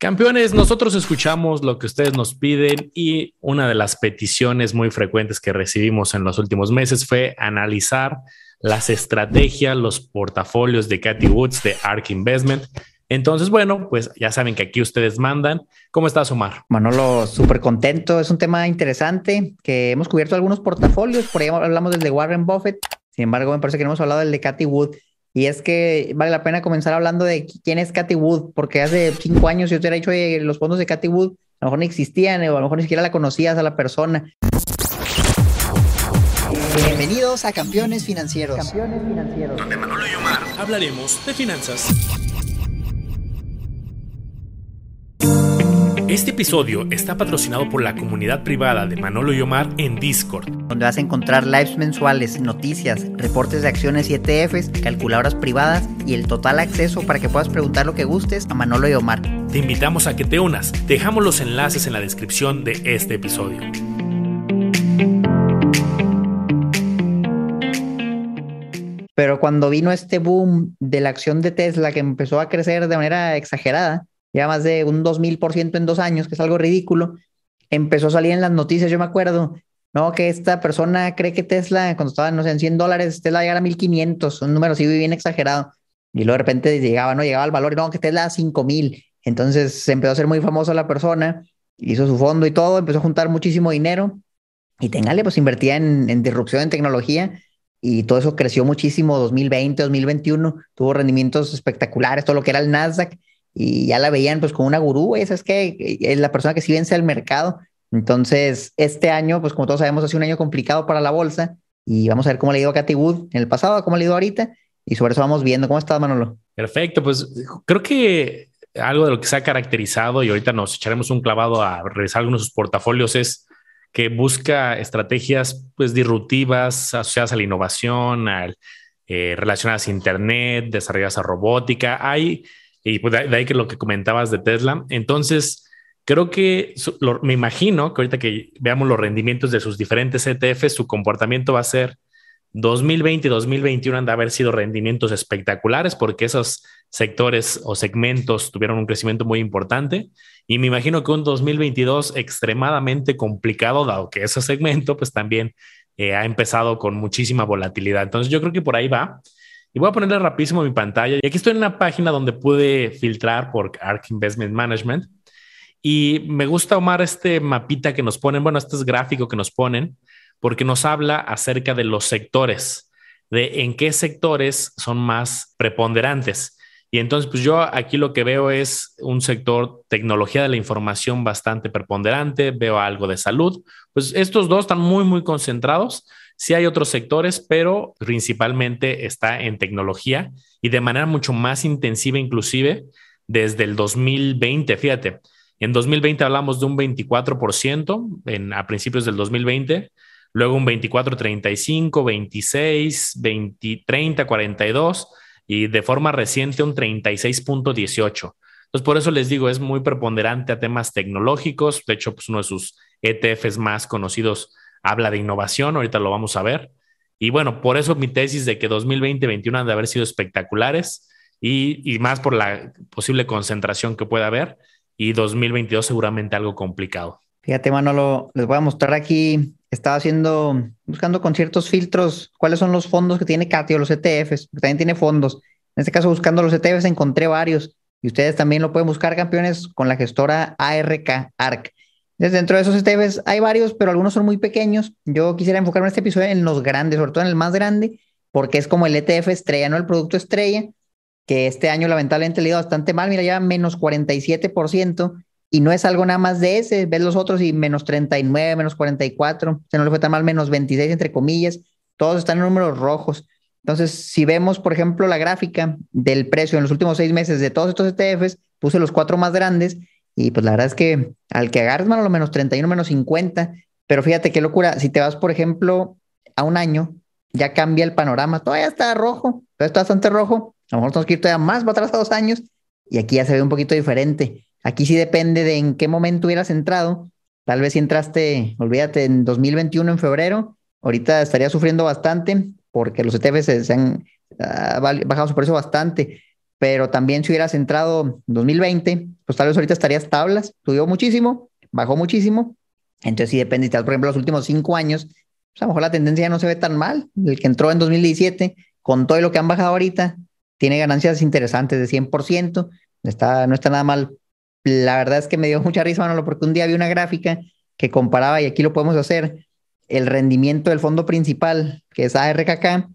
Campeones, nosotros escuchamos lo que ustedes nos piden y una de las peticiones muy frecuentes que recibimos en los últimos meses fue analizar las estrategias, los portafolios de Cathy Woods de ARK Investment. Entonces, bueno, pues ya saben que aquí ustedes mandan. ¿Cómo estás, Omar? Manolo, súper contento. Es un tema interesante que hemos cubierto algunos portafolios. Por ahí hablamos del de Warren Buffett. Sin embargo, me parece que no hemos hablado del de Cathy Wood. Y es que vale la pena comenzar hablando de quién es Cathy Wood, porque hace cinco años yo te hubiera dicho, oye, los fondos de Cathy Wood a lo mejor no existían o a lo mejor ni siquiera la conocías a la persona. Bienvenidos a Campeones Financieros. Campeones Financieros. Donde Manolo y Omar hablaremos de finanzas. Este episodio está patrocinado por la comunidad privada de Manolo y Omar en Discord, donde vas a encontrar lives mensuales, noticias, reportes de acciones y ETFs, calculadoras privadas y el total acceso para que puedas preguntar lo que gustes a Manolo y Omar. Te invitamos a que te unas. Dejamos los enlaces en la descripción de este episodio. Pero cuando vino este boom de la acción de Tesla que empezó a crecer de manera exagerada, ya más de un 2000% en dos años, que es algo ridículo, empezó a salir en las noticias, yo me acuerdo, ¿no? Que esta persona cree que Tesla, cuando estaba, no sé, en 100 dólares, Tesla llegara a 1500, un número así bien exagerado. Y luego de repente llegaba, ¿no? Llegaba al valor, y no, que Tesla a 5000. Entonces se empezó a hacer muy famosa la persona, hizo su fondo y todo, empezó a juntar muchísimo dinero. Y téngale, pues invertía en, en disrupción en tecnología y todo eso creció muchísimo 2020, 2021, tuvo rendimientos espectaculares, todo lo que era el Nasdaq y ya la veían pues como una gurú, esa es que es la persona que sí vence al mercado. Entonces, este año, pues como todos sabemos, ha sido un año complicado para la bolsa y vamos a ver cómo le ha ido a Cathy Wood en el pasado, cómo le ha ido ahorita y sobre eso vamos viendo. ¿Cómo estás, Manolo? Perfecto, pues creo que algo de lo que se ha caracterizado y ahorita nos echaremos un clavado a revisar algunos de sus portafolios es que busca estrategias pues disruptivas asociadas a la innovación, al, eh, relacionadas a Internet, desarrolladas a robótica. Hay y pues de, ahí que lo que comentabas de Tesla. Entonces, creo que me imagino que ahorita que veamos los rendimientos de sus diferentes ETFs, su comportamiento va a ser 2020 y 2021 han de haber sido rendimientos espectaculares porque esos sectores o segmentos tuvieron un crecimiento muy importante. Y me imagino que un 2022 extremadamente complicado, dado que ese segmento pues también eh, ha empezado con muchísima volatilidad. Entonces yo creo que por ahí va. Y voy a ponerle rapidísimo mi pantalla. Y aquí estoy en una página donde pude filtrar por ARK Investment Management. Y me gusta, Omar, este mapita que nos ponen, bueno, este es gráfico que nos ponen, porque nos habla acerca de los sectores, de en qué sectores son más preponderantes. Y entonces, pues yo aquí lo que veo es un sector tecnología de la información bastante preponderante, veo algo de salud. Pues estos dos están muy, muy concentrados. Sí hay otros sectores, pero principalmente está en tecnología y de manera mucho más intensiva inclusive desde el 2020. Fíjate, en 2020 hablamos de un 24% en, a principios del 2020, luego un 24, 35, 26, 20, 30, 42 y de forma reciente un 36.18. Entonces, por eso les digo, es muy preponderante a temas tecnológicos. De hecho, pues uno de sus ETFs más conocidos habla de innovación, ahorita lo vamos a ver. Y bueno, por eso mi tesis de que 2020 2021 han de haber sido espectaculares y, más por la posible concentración que pueda haber y 2022 seguramente algo complicado. Fíjate, Manolo, les voy a mostrar aquí, estaba haciendo, buscando con ciertos filtros cuáles son los fondos que tiene Catio, los ETFs, porque también tiene fondos. En este caso, buscando los ETFs encontré varios y ustedes también lo pueden buscar, campeones, con la gestora ARK, ARC. Desde dentro de esos ETFs hay varios, pero algunos son muy pequeños. Yo quisiera enfocarme en este episodio en los grandes, sobre todo en el más grande, porque es como el ETF estrella, ¿no? El producto estrella, que este año lamentablemente le ha ido bastante mal. Mira, ya menos 47%, y no es algo nada más de ese. Ves los otros y menos 39, menos 44, se no le fue tan mal, menos 26, entre comillas. Todos están en números rojos. Entonces, si vemos, por ejemplo, la gráfica del precio en los últimos seis meses de todos estos ETFs, puse los cuatro más grandes y pues la verdad es que al que agarres, mano, lo menos 31, menos 50. Pero fíjate qué locura. Si te vas, por ejemplo, a un año, ya cambia el panorama. Todavía está rojo, pero está bastante rojo. A lo mejor tenemos que ir todavía más para atrás a dos años. Y aquí ya se ve un poquito diferente. Aquí sí depende de en qué momento hubieras entrado. Tal vez si entraste, olvídate, en 2021, en febrero, ahorita estaría sufriendo bastante porque los ETFs se, han ah, bajado su precio bastante. Pero también si hubieras entrado en 2020, pues tal vez ahorita estarías tablas, subió muchísimo, bajó muchísimo, entonces si depende, por ejemplo, los últimos cinco años, pues a lo mejor la tendencia no se ve tan mal, el que entró en 2017, con todo lo que han bajado ahorita, tiene ganancias interesantes de 100%, está, no está nada mal. La verdad es que me dio mucha risa, Manolo, porque un día vi una gráfica que comparaba, y aquí lo podemos hacer, el rendimiento del fondo principal, que es ARKK,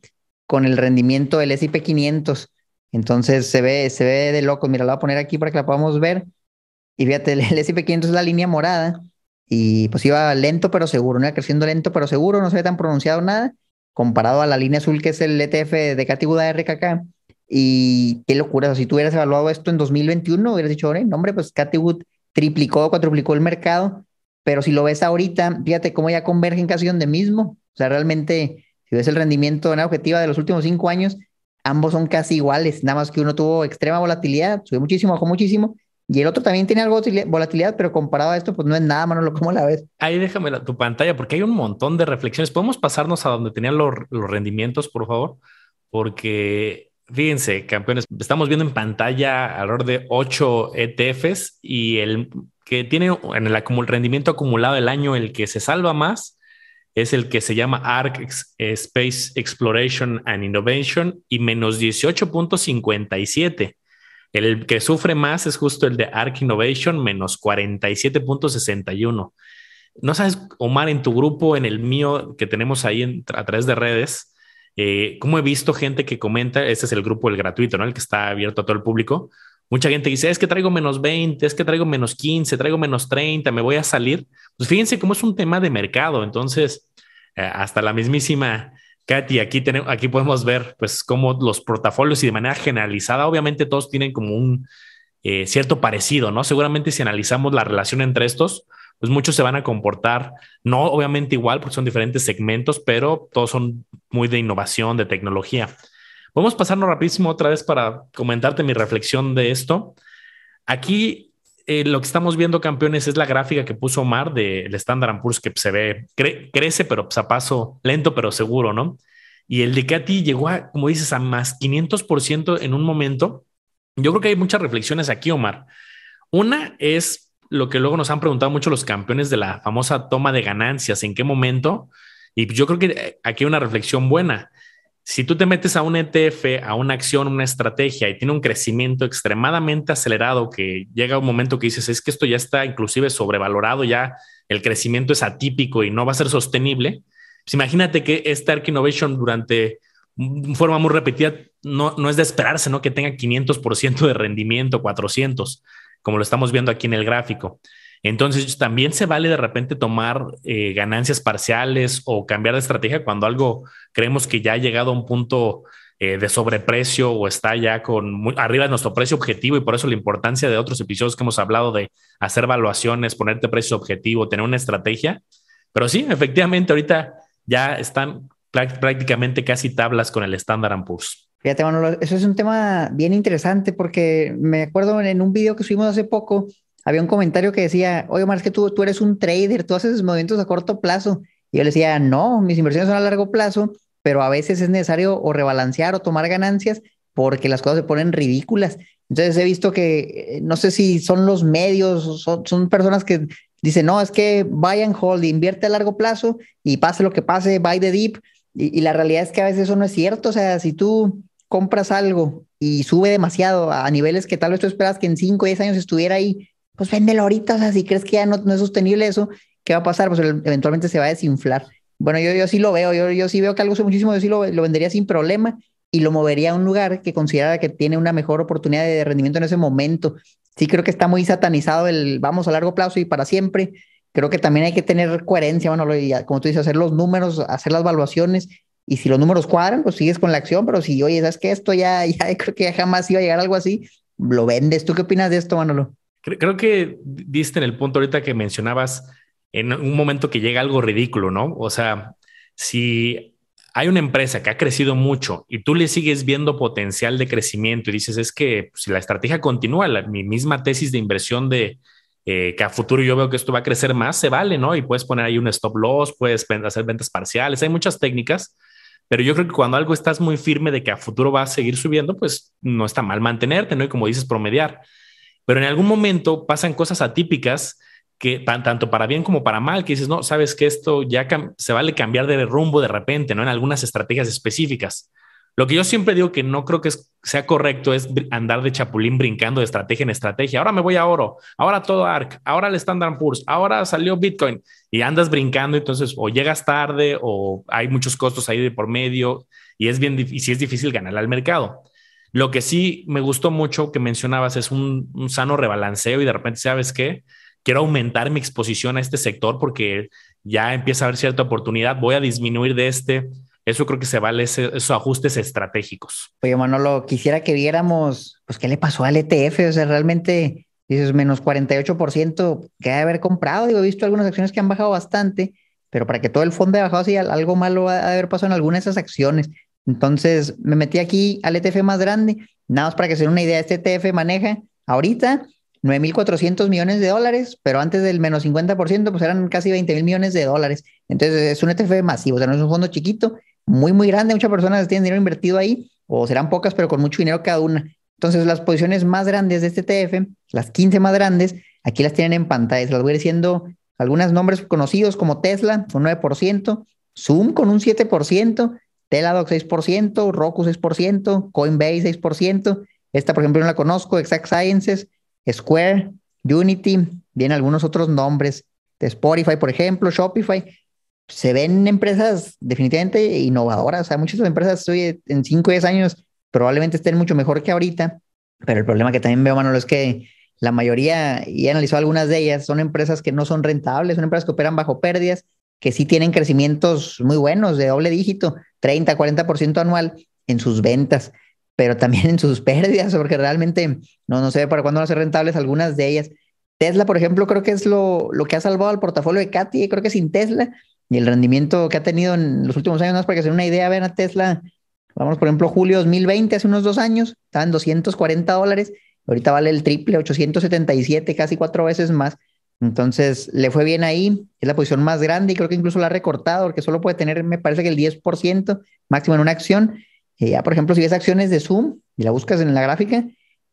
con el rendimiento del S&P 500. Entonces se ve, se ve de loco. Mira, la voy a poner aquí para que la podamos ver. Y fíjate, el S&P 500 es la línea morada y pues iba lento pero seguro, no iba creciendo lento pero seguro, no se ve tan pronunciado nada, comparado a la línea azul que es el ETF de Catiguda RKK. Y qué locura, si tú hubieras evaluado esto en 2021, hubieras dicho, no, hombre, pues Catwood triplicó, cuatruplicó el mercado, pero si lo ves ahorita, fíjate cómo ya convergen casi donde mismo. O sea, realmente, si ves el rendimiento en objetiva de los últimos cinco años, ambos son casi iguales, nada más que uno tuvo extrema volatilidad, subió muchísimo, bajó muchísimo, y el otro también tiene algo de volatilidad, pero comparado a esto, pues no es nada, Manolo, ¿cómo la ves? Ahí déjame tu pantalla, porque hay un montón de reflexiones. ¿Podemos pasarnos a donde tenían los, los rendimientos, por favor? Porque fíjense, campeones, estamos viendo en pantalla alrededor de ocho ETFs y el que tiene en el, el rendimiento acumulado del año, el que se salva más es el que se llama ARC Space Exploration and Innovation y menos 18.57. El que sufre más es justo el de Arc Innovation, menos 47.61. No sabes, Omar, en tu grupo, en el mío que tenemos ahí a través de redes, eh, como he visto gente que comenta, este es el grupo, el gratuito, ¿no? El que está abierto a todo el público. Mucha gente dice, es que traigo menos 20, es que traigo menos 15, traigo menos 30, me voy a salir. Pues fíjense cómo es un tema de mercado. Entonces, eh, hasta la mismísima Katy, aquí, tenemos, aquí podemos ver pues cómo los portafolios y de manera generalizada, obviamente todos tienen como un eh, cierto parecido, ¿no? Seguramente si analizamos la relación entre estos, pues muchos se van a comportar, no obviamente igual porque son diferentes segmentos, pero todos son muy de innovación, de tecnología. Podemos pasarnos rapidísimo otra vez para comentarte mi reflexión de esto. Aquí eh, lo que estamos viendo, campeones, es la gráfica que puso Omar del Standard Poor's que se ve, crece, pero pues, a paso lento, pero seguro, ¿no? Y el de Katy llegó a, como dices, a más 500% en un momento. Yo creo que hay muchas reflexiones aquí, Omar. Una es lo que luego nos han preguntado mucho los campeones de la famosa toma de ganancias, en qué momento. Y yo creo que aquí hay una reflexión buena si tú te metes a un ETF, a una acción, una estrategia y tiene un crecimiento extremadamente acelerado que llega un momento que dices, es que esto ya está inclusive sobrevalorado, ya el crecimiento es atípico y no va a ser sostenible, pues imagínate que esta Arc Innovation durante forma muy repetida no, no es de esperarse, ¿no? Que tenga 500% de rendimiento, 400, como lo estamos viendo aquí en el gráfico. Entonces también se vale de repente tomar eh, ganancias parciales o cambiar de estrategia cuando algo creemos que ya ha llegado a un punto eh, de sobreprecio o está ya con arriba de nuestro precio objetivo y por eso la importancia de otros episodios que hemos hablado de hacer evaluaciones, ponerte precio objetivo, tener una estrategia. Pero sí, efectivamente ahorita ya están prácticamente casi tablas con el Standard Poor's. Fíjate, bueno, eso es un tema bien interesante porque me acuerdo en un video que subimos hace poco, había un comentario que decía, oye, Omar, es que tú, tú eres un trader, tú haces movimientos a corto plazo. Y yo le decía, no, mis inversiones son a largo plazo, pero a veces es necesario o rebalancear o tomar ganancias porque las cosas se ponen ridículas. Entonces he visto que, eh, no sé si son los medios, son, son personas que dicen, no, es que buy and hold, invierte a largo plazo y pase lo que pase, buy the deep. Y, y la realidad es que a veces eso no es cierto. O sea, si tú compras algo y sube demasiado a niveles que tal vez tú esperas que en 5 o 10 años estuviera ahí pues véndelo ahorita, o sea, si crees que ya no, es sostenible eso, ¿qué va a pasar? Pues eventualmente se va a desinflar. Bueno, yo, yo sí lo veo, yo, yo sí veo que algo muchísimo, yo sí lo, lo vendería sin problema y lo movería a un lugar que considerara que tiene una mejor oportunidad de rendimiento en ese momento. Sí creo que está muy satanizado el vamos a largo plazo y para siempre. Creo que también hay que tener coherencia, bueno, como tú dices, hacer los números, hacer las evaluaciones y si los números cuadran, pues sigues con la acción, pero si, oye, ¿sabes que Esto ya, ya creo que jamás iba a llegar algo así, lo vendes. ¿Tú qué opinas de esto, Manolo? Creo que diste en el punto ahorita que mencionabas en un momento que llega algo ridículo, ¿no? O sea, si hay una empresa que ha crecido mucho y tú le sigues viendo potencial de crecimiento y dices, es que si la estrategia continúa, mi misma tesis de inversión de eh, que a futuro yo veo que esto va a crecer más, se vale, ¿no? Y puedes poner ahí un stop loss, puedes hacer ventas parciales, hay muchas técnicas, Pero yo creo que cuando algo estás muy firme de que a futuro va a seguir subiendo, pues no está mal mantenerte, ¿no? Y como dices, promediar. Pero en algún momento pasan cosas atípicas que tanto para bien como para mal, que dices, no, sabes que esto ya se vale cambiar de rumbo de repente, ¿no? En algunas estrategias específicas. Lo que yo siempre digo que no creo que sea correcto es andar de chapulín brincando de estrategia en estrategia. Ahora me voy a oro, ahora todo ARC, ahora el Standard Poor's, ahora salió Bitcoin y andas brincando. Entonces, o llegas tarde o hay muchos costos ahí de por medio y es bien difícil, es difícil ganar al mercado. Lo que sí me gustó mucho que mencionabas es un, sano rebalanceo y de repente, ¿sabes qué? Quiero aumentar mi exposición a este sector porque ya empieza a haber cierta oportunidad. Voy a disminuir de este eso creo que se vale esos ajustes estratégicos. Oye, Manolo, quisiera que viéramos, pues, qué le pasó al ETF. O sea, realmente, dices, menos 48% que ha de haber comprado. Digo, he visto algunas acciones que han bajado bastante, pero para que todo el fondo haya bajado así, algo malo ha de haber pasado en alguna de esas acciones. Entonces, me metí aquí al ETF más grande, nada más para que se den una idea. Este ETF maneja ahorita 9.400 millones de dólares, pero antes del menos 50%, pues eran casi 20 mil millones de dólares. Entonces, es un ETF masivo, o sea, no es un fondo chiquito, muy, muy grande. Muchas personas tienen dinero invertido ahí, o serán pocas, pero con mucho dinero cada una. Entonces, las posiciones más grandes de este ETF, las 15 más grandes, aquí las tienen en pantalla. Las voy diciendo algunos nombres conocidos como Tesla, con 9%, Zoom con un 7%, Teladoc 6%, Roku 6%, Coinbase 6%. Esta, por ejemplo, no la conozco, Exact Sciences, Square, Unity, vienen algunos otros nombres de Spotify, por ejemplo, Shopify se ven empresas definitivamente innovadoras. O sea, muchas empresas hoy en 5 o 10 años probablemente estén mucho mejor que ahorita, pero el problema que también veo, Manolo, es que la mayoría, y he analizado algunas de ellas, son empresas que no son rentables, son empresas que operan bajo pérdidas, que sí tienen crecimientos muy buenos, de doble dígito, 30, 40% anual en sus ventas, pero también en sus pérdidas, porque realmente no, no sé para cuándo van a ser rentables algunas de ellas. Tesla, por ejemplo, creo que es lo, lo que ha salvado al portafolio de Katy, creo que sin Tesla y el rendimiento que ha tenido en los últimos años, más para que se den una idea, vean a Tesla, vamos por ejemplo, julio 2020, hace unos dos años, estaba en 240 dólares, ahorita vale el triple, 877, casi cuatro veces más. Entonces, le fue bien ahí, es la posición más grande y creo que incluso la ha recortado porque solo puede tener, me parece que el 10% máximo en una acción. Y ya, por ejemplo, si ves acciones de Zoom y la buscas en la gráfica,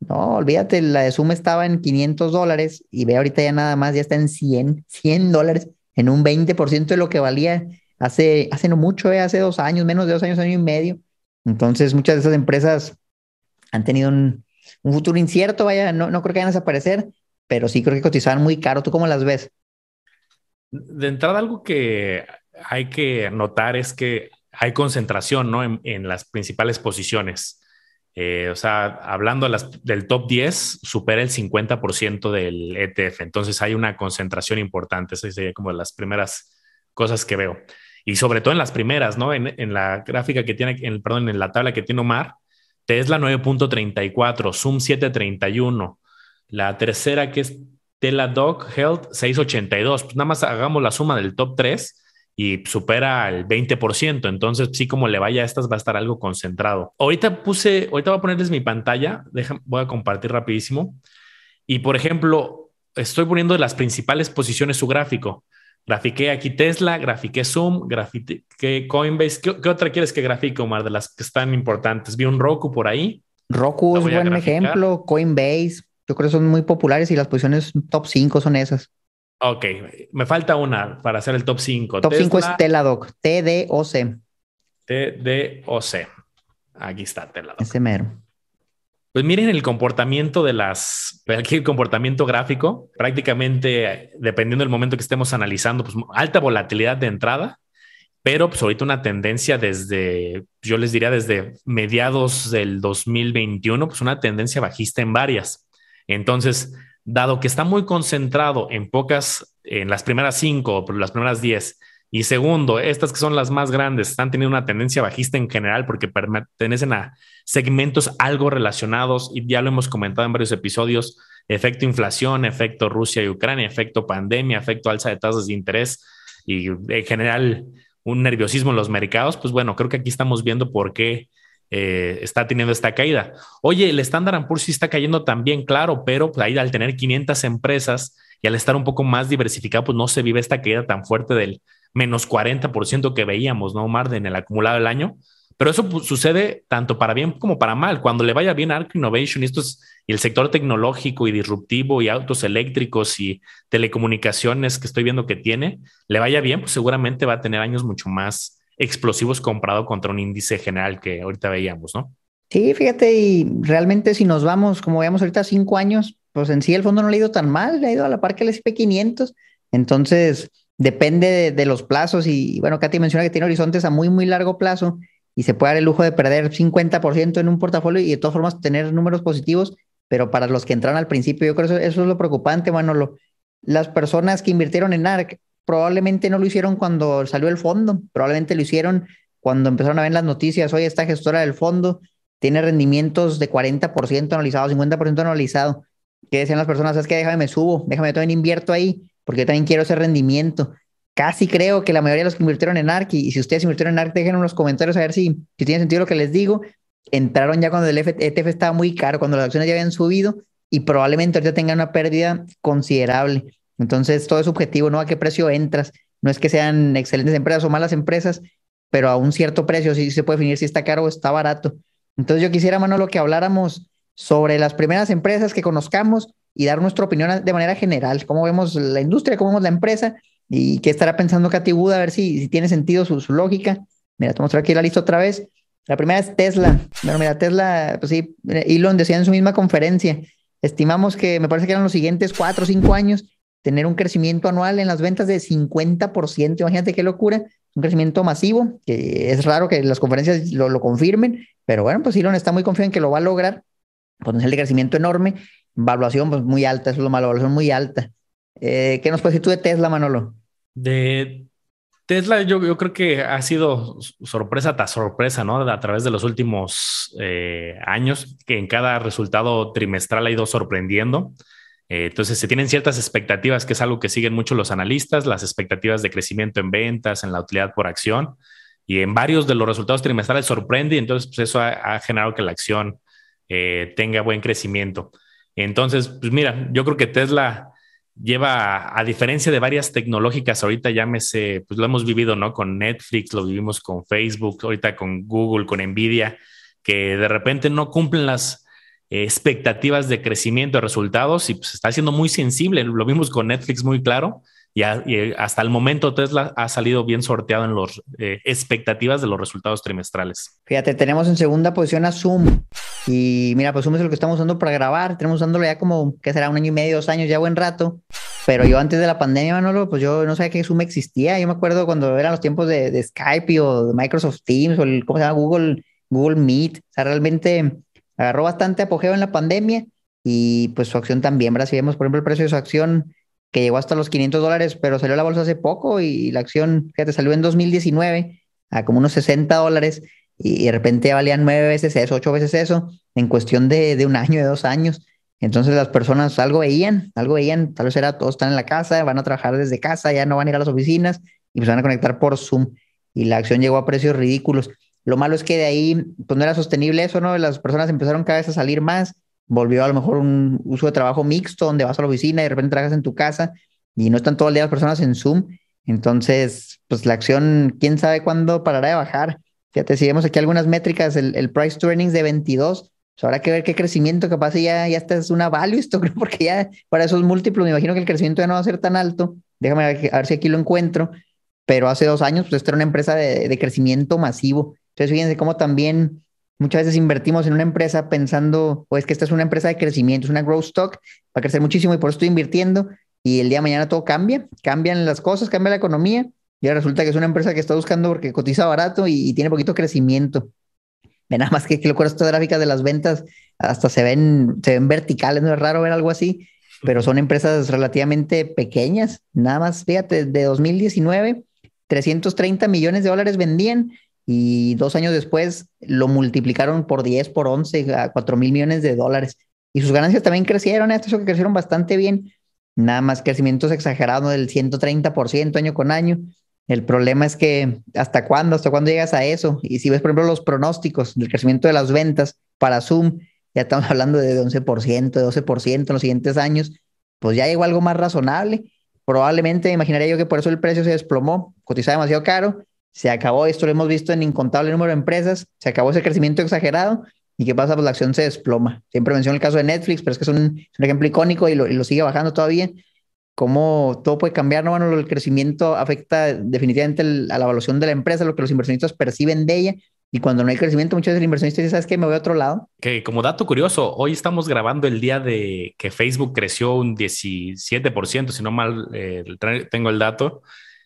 no, olvídate, la de Zoom estaba en 500 dólares y ve ahorita ya nada más, ya está en 100, 100 dólares en un 20% de lo que valía hace, hace no mucho, eh, hace dos años, menos de dos años, año y medio. Entonces, muchas de esas empresas han tenido un, futuro incierto, vaya, no, no creo que vayan a desaparecer, pero sí creo que cotizaban muy caro. ¿Tú cómo las ves? De entrada, algo que hay que notar es que hay concentración ¿no? en, en las principales posiciones. Eh, o sea, hablando del top 10, supera el 50% del ETF. Entonces hay una concentración importante. Esa sería como las primeras cosas que veo. Y sobre todo en las primeras, ¿no? En, la gráfica que tiene, en, perdón, en la tabla que tiene Omar, Tesla 9.34, Zoom 7.31. La tercera que es Teladoc Health 6.82. Pues nada más hagamos la suma del top 3 y supera el 20%. Entonces, sí, como le vaya a estas, va a estar algo concentrado. Ahorita puse, ahorita voy a ponerles mi pantalla. voy a compartir rapidísimo. Y por ejemplo, estoy poniendo las principales posiciones su gráfico. Grafiqué aquí Tesla, grafiqué Zoom, grafiqué Coinbase. ¿Qué, otra quieres que grafique, Omar, de las que están importantes? Vi un Roku por ahí. Roku es buen ejemplo, Coinbase. Yo creo que son muy populares y las posiciones top 5 son esas. Ok, me falta una para hacer el top 5. Top 5 es Teladoc, T-D-O-C. T-D-O-C. Aquí está Teladoc. Ese mero. Pues miren el comportamiento de las, aquí el comportamiento gráfico, prácticamente dependiendo del momento que estemos analizando, pues alta volatilidad de entrada, pero pues ahorita una tendencia desde, yo les diría desde mediados del 2021, pues una tendencia bajista en varias. Entonces, dado que está muy concentrado en pocas, en las primeras cinco, las primeras diez, y segundo, estas que son las más grandes están teniendo una tendencia bajista en general porque pertenecen a segmentos algo relacionados y ya lo hemos comentado en varios episodios, efecto inflación, efecto Rusia y Ucrania, efecto pandemia, efecto alza de tasas de interés y en general un nerviosismo en los mercados, pues bueno, creo que aquí estamos viendo por qué eh, está teniendo esta caída. Oye, el Standard Poor's sí está cayendo también, claro, pero pues, ahí al tener 500 empresas y al estar un poco más diversificado, pues no se vive esta caída tan fuerte del menos 40% que veíamos, ¿no, Omar, en el acumulado del año. Pero eso pues, sucede tanto para bien como para mal. Cuando le vaya bien a Arc Innovation y, estos, y el sector tecnológico y disruptivo y autos eléctricos y telecomunicaciones que estoy viendo que tiene, le vaya bien, pues seguramente va a tener años mucho más explosivos comparado contra un índice general que ahorita veíamos, ¿no? Sí, fíjate, y realmente si nos vamos, como veamos ahorita, cinco años, pues en sí el fondo no le ha ido tan mal, le ha ido a la par que el SP500. Entonces, depende de, los plazos y, bueno, Katy menciona que tiene horizontes a muy, muy largo plazo y se puede dar el lujo de perder 50% en un portafolio y de todas formas tener números positivos, pero para los que entraron al principio, yo creo que eso, eso es lo preocupante, Manolo. Las personas que invirtieron en ARC probablemente no lo hicieron cuando salió el fondo, probablemente lo hicieron cuando empezaron a ver las noticias, hoy esta gestora del fondo tiene rendimientos de 40% analizado, 50% analizado. ¿Qué decían las personas? Es que déjame, me subo, déjame, también invierto ahí, porque yo también quiero ese rendimiento. Casi creo que la mayoría de los que invirtieron en ARC, y si ustedes invirtieron en ARC, déjenme en los comentarios a ver si, si tiene sentido lo que les digo. Entraron ya cuando el ETF estaba muy caro, cuando las acciones ya habían subido, y probablemente ahorita tengan una pérdida considerable. Entonces, todo es subjetivo, ¿no? ¿A qué precio entras? No es que sean excelentes empresas o malas empresas, pero a un cierto precio sí se puede definir si está caro o está barato. Entonces, yo quisiera, Manolo, que habláramos sobre las primeras empresas que conozcamos y dar nuestra opinión de manera general, cómo vemos la industria, cómo vemos la empresa y qué estará pensando Katy Wood, a ver si, si tiene sentido su, su lógica. Mira, te muestro aquí la lista otra vez. La primera es Tesla. Bueno, mira, Tesla, pues sí, Elon decía en su misma conferencia, estimamos que me parece que eran los siguientes cuatro o cinco años tener un crecimiento anual en las ventas de 50%. Imagínate qué locura, un crecimiento masivo, que es raro que las conferencias lo, lo confirmen, pero bueno, pues Elon está muy confiado en que lo va a lograr. Potencial de crecimiento enorme, valuación pues muy alta, es lo malo, valuación muy alta. Eh, ¿Qué nos puedes decir tú de Tesla, Manolo? De Tesla, yo, yo, creo que ha sido sorpresa tras sorpresa, ¿no? A través de los últimos eh, años, que en cada resultado trimestral ha ido sorprendiendo. Eh, entonces, se tienen ciertas expectativas, que es algo que siguen mucho los analistas, las expectativas de crecimiento en ventas, en la utilidad por acción, y en varios de los resultados trimestrales sorprende, y entonces pues, eso ha, generado que la acción eh, tenga buen crecimiento. Entonces, pues mira, yo creo que Tesla lleva, a diferencia de varias tecnológicas, ahorita llámese, pues lo hemos vivido, ¿no? Con Netflix, lo vivimos con Facebook, ahorita con Google, con Nvidia, que de repente no cumplen las expectativas de crecimiento de resultados y pues está siendo muy sensible. Lo vimos con Netflix muy claro y, hasta el momento Tesla ha salido bien sorteado en las eh, expectativas de los resultados trimestrales. Fíjate, tenemos en segunda posición a Zoom y mira, pues Zoom es lo que estamos usando para grabar. Tenemos usándolo ya como, que será un año y medio, dos años, ya buen rato. Pero yo antes de la pandemia, Manolo, pues yo no sabía que Zoom existía. Yo me acuerdo cuando eran los tiempos de, de Skype o de Microsoft Teams o el, ¿cómo se llama? Google, Google Meet. O sea, realmente agarró bastante apogeo en la pandemia y pues su acción también, ¿verdad? Vemos, por ejemplo, el precio de su acción que llegó hasta los 500 dólares, pero salió a la bolsa hace poco y la acción, fíjate, salió en 2019 a como unos 60 dólares y de repente valían nueve veces eso, ocho veces eso, en cuestión de, de un año, de dos años. Entonces las personas algo veían, algo veían, tal vez era todos están en la casa, van a trabajar desde casa, ya no van a ir a las oficinas y pues van a conectar por Zoom. Y la acción llegó a precios ridículos. Lo malo es que de ahí pues no era sostenible eso, ¿no? Las personas empezaron cada vez a salir más, volvió a lo mejor un uso de trabajo mixto donde vas a la oficina y de repente trabajas en tu casa y no están todo el día las personas en Zoom. Entonces, pues la acción, quién sabe cuándo parará de bajar. Fíjate, si vemos aquí algunas métricas, el, price to earnings de 22, pues habrá que ver qué crecimiento, capaz ya, ya está es una value esto, creo, porque ya para esos múltiplos me imagino que el crecimiento ya no va a ser tan alto. Déjame ver, a ver si aquí lo encuentro. Pero hace dos años, pues esta era una empresa de, de crecimiento masivo. Entonces, fíjense cómo también muchas veces invertimos en una empresa pensando, pues que esta es una empresa de crecimiento, es una growth stock, va a crecer muchísimo y por eso estoy invirtiendo. Y el día de mañana todo cambia, cambian las cosas, cambia la economía. Y ahora resulta que es una empresa que está buscando porque cotiza barato y, tiene poquito crecimiento. Ve nada más que, que locura esta gráfica de las ventas, hasta se ven, se ven verticales, no es raro ver algo así, pero son empresas relativamente pequeñas. Nada más, fíjate, de 2019, 330 millones de dólares vendían y dos años después lo multiplicaron por 10, por 11, a 4 mil millones de dólares. Y sus ganancias también crecieron, esto es que crecieron bastante bien, nada más crecimientos exagerados del 130% año con año. El problema es que hasta cuándo, hasta cuándo llegas a eso. Y si ves, por ejemplo, los pronósticos del crecimiento de las ventas para Zoom, ya estamos hablando de 11%, de 12% en los siguientes años, pues ya llegó algo más razonable. probablemente imaginaría yo que por eso el precio se desplomó, cotizaba demasiado caro, se acabó, esto lo hemos visto en incontable número de empresas, se acabó ese crecimiento exagerado y ¿qué pasa? Pues la acción se desploma. Siempre menciono el caso de Netflix, pero es que es un, ejemplo icónico y lo, sigue bajando todavía. Cómo todo puede cambiar, ¿no? Bueno, el crecimiento afecta definitivamente a la evaluación de la empresa, lo que los inversionistas perciben de ella y cuando no hay crecimiento, muchas veces el inversionista dice, ¿sabes qué? Me voy a otro lado. Que como dato curioso, hoy estamos grabando el día de que Facebook creció un 17%, si no mal eh, tengo el dato.